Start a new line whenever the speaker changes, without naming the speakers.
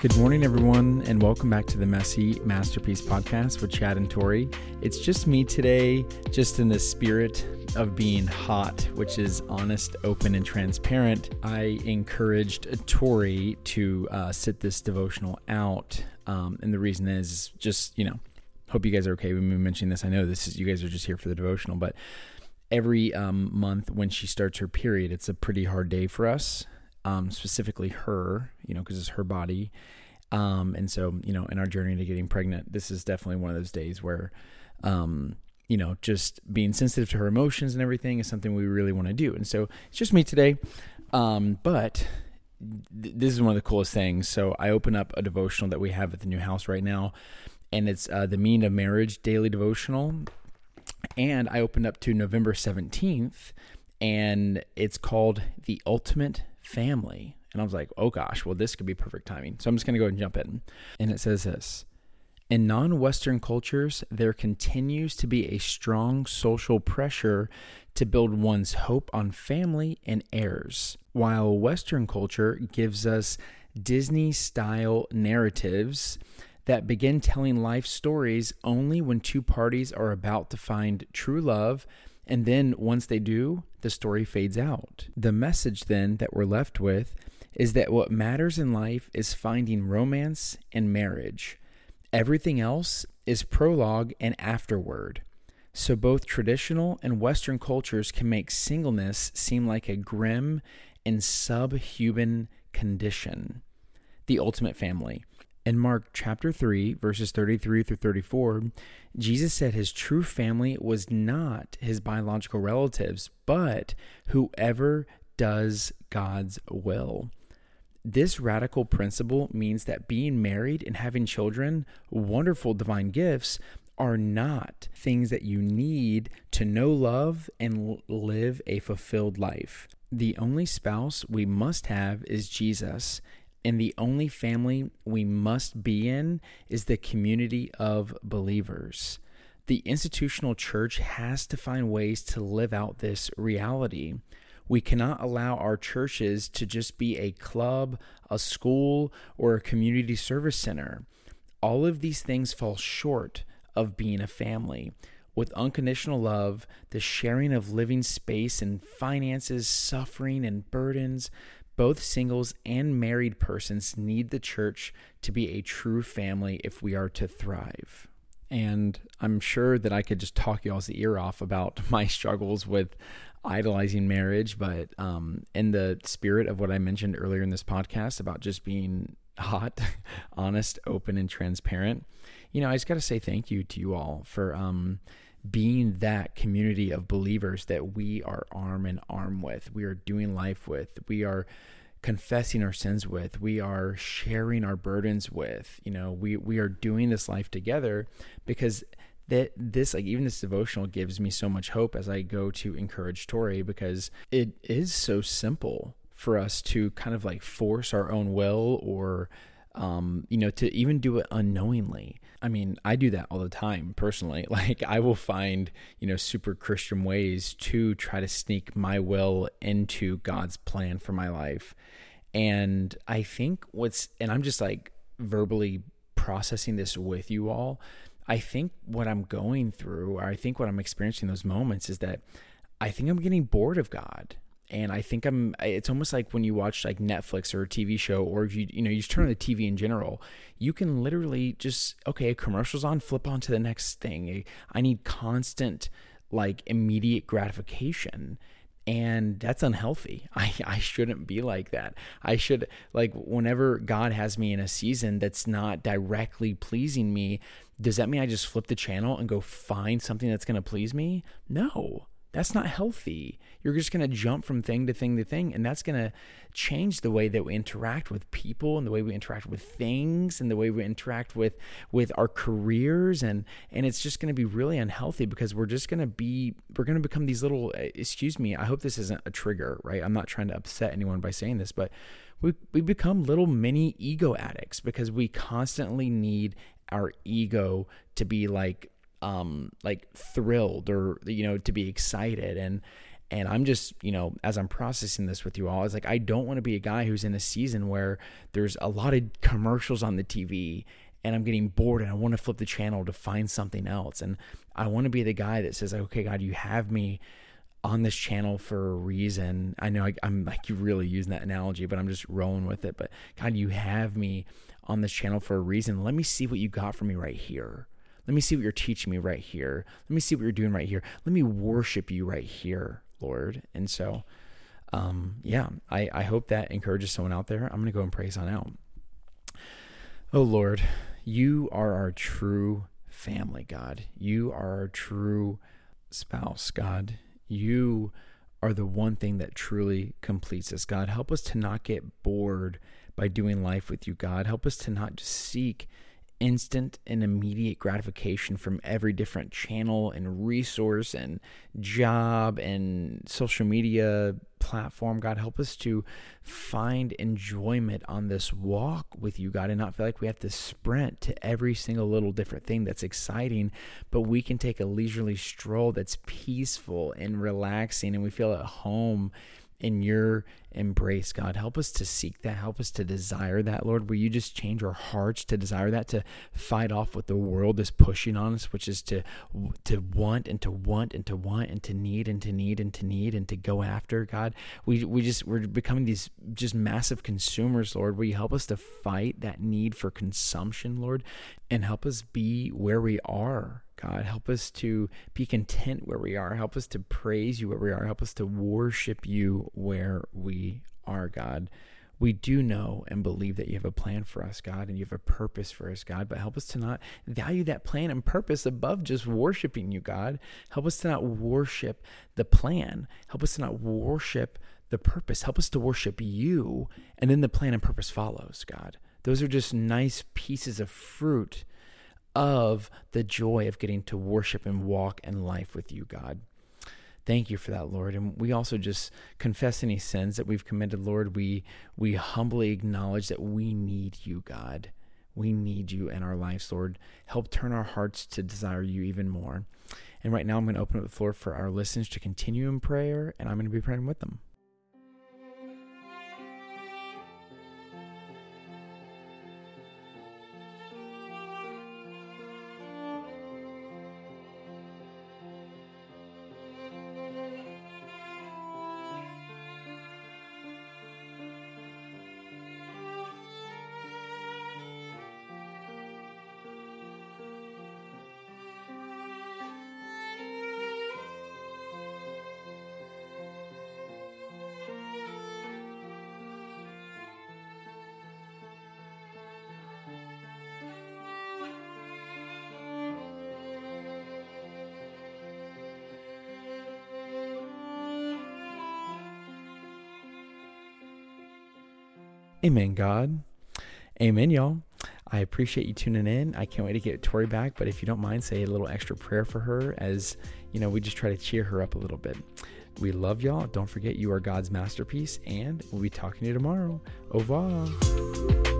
Good morning, everyone, and welcome back to the Messy Masterpiece podcast with Chad and Tori. It's just me today, just in the spirit of being hot, which is honest, open, and transparent. I encouraged Tori to uh, sit this devotional out, um, and the reason is just you know, hope you guys are okay with me mentioning this. I know this is you guys are just here for the devotional, but every um, month when she starts her period, it's a pretty hard day for us um, specifically her, you know, because it's her body. Um, and so, you know, in our journey to getting pregnant, this is definitely one of those days where, um, you know, just being sensitive to her emotions and everything is something we really want to do. And so it's just me today. Um, but th- this is one of the coolest things. So I open up a devotional that we have at the new house right now, and it's uh, the Meaning of Marriage Daily Devotional. And I opened up to November 17th, and it's called The Ultimate family. And I was like, oh gosh, well, this could be perfect timing. So I'm just going to go and jump in. And it says this In non Western cultures, there continues to be a strong social pressure to build one's hope on family and heirs, while Western culture gives us Disney style narratives that begin telling life stories only when two parties are about to find true love and then once they do, the story fades out. The message then that we're left with is that what matters in life is finding romance and marriage. Everything else is prologue and afterward. So both traditional and Western cultures can make singleness seem like a grim and subhuman condition. The ultimate family. In Mark chapter 3, verses 33 through 34, Jesus said his true family was not his biological relatives, but whoever does God's will. This radical principle means that being married and having children, wonderful divine gifts, are not things that you need to know love and live a fulfilled life. The only spouse we must have is Jesus, and the only family we must be in is the community of believers. The institutional church has to find ways to live out this reality. We cannot allow our churches to just be a club, a school, or a community service center. All of these things fall short of being a family. With unconditional love, the sharing of living space and finances, suffering and burdens, both singles and married persons need the church to be a true family if we are to thrive. And I'm sure that I could just talk y'all's ear off about my struggles with idolizing marriage, but um, in the spirit of what I mentioned earlier in this podcast about just being hot, honest, open, and transparent, you know, I just got to say thank you to you all for um, being that community of believers that we are arm in arm with, we are doing life with, we are confessing our sins with, we are sharing our burdens with. You know, we we are doing this life together because that this like even this devotional gives me so much hope as I go to encourage Tori because it is so simple for us to kind of like force our own will or um, you know, to even do it unknowingly. I mean, I do that all the time personally. Like, I will find, you know, super Christian ways to try to sneak my will into God's plan for my life. And I think what's, and I'm just like verbally processing this with you all. I think what I'm going through, or I think what I'm experiencing those moments is that I think I'm getting bored of God and I think I'm. It's almost like when you watch like Netflix or a TV show, or if you you know you just turn on the TV in general, you can literally just okay, commercials on, flip on to the next thing. I need constant like immediate gratification and that's unhealthy. I, I shouldn't be like that. I should like whenever God has me in a season that's not directly pleasing me, does that mean I just flip the channel and go find something that's going to please me? No. That's not healthy. You're just going to jump from thing to thing to thing, and that's going to change the way that we interact with people and the way we interact with things and the way we interact with with our careers and and it's just going to be really unhealthy because we're just going to be we're going to become these little uh, excuse me, I hope this isn't a trigger, right? I'm not trying to upset anyone by saying this, but we we become little mini ego addicts because we constantly need our ego to be like um like thrilled or you know to be excited and And I'm just, you know, as I'm processing this with you all, it's like I don't want to be a guy who's in a season where there's a lot of commercials on the TV and I'm getting bored and I want to flip the channel to find something else. And I want to be the guy that says, okay, God, you have me on this channel for a reason. I know I, am like you really using that analogy, but I'm just rolling with it. But God, you have me on this channel for a reason. Let me see what you got for me right here. Let me see what you're teaching me right here. Let me see what you're doing right here. Let me worship you right here, Lord. And so, um, yeah, I, I hope that encourages someone out there. I'm going to go and praise on out. Oh, Lord, you are our true family, God. You are our true spouse, God. You are the one thing that truly completes us, God. Help us to not get bored by doing life with you, God. Help us to not just seek instant and immediate gratification from every different channel and resource and job and social media platform. God, help us to find enjoyment on this walk with you, God, and not feel like we have to sprint to every single little different thing that's exciting, but we can take a leisurely stroll that's peaceful and relaxing and we feel at home in your embrace, God. Help us to seek that. Help us to desire that, Lord. Will you just change our hearts to desire that, to fight off what the world is pushing on us, which is to to want and to want and to want and to need and to need and to need and to go after, God. We we just we're becoming these just massive consumers, Lord. Will you help us to fight that need for consumption, Lord, and help us be where we are God. Help us to be content where we are. Help us to praise you where we are. Help us to worship you where we are, God. We do know and believe that you have a plan for us, God, and you have a purpose for us, God, but help us to not value that plan and purpose above just worshiping you, God. Help us to not worship the plan. Help us to not worship the purpose. Help us to worship you, and then the plan and purpose follows, God. Those are just nice pieces of fruit of the joy of getting to worship and walk in life with you, God. Thank you for that, Lord. And we also just confess any sins that we've committed, Lord. We we humbly acknowledge that we need you, God. We need you in our lives, Lord. Help turn our hearts to desire you even more. And right now, I'm going to open up the floor for our listeners to continue in prayer, and I'm going to be praying with them. Amen, God. Amen, y'all. I appreciate you tuning in. I can't wait to get Tori back, but if you don't mind, say a little extra prayer for her as, you know, we just try to cheer her up a little bit. We love y'all. Don't forget you are God's masterpiece, and we'll be talking to you tomorrow. Au revoir.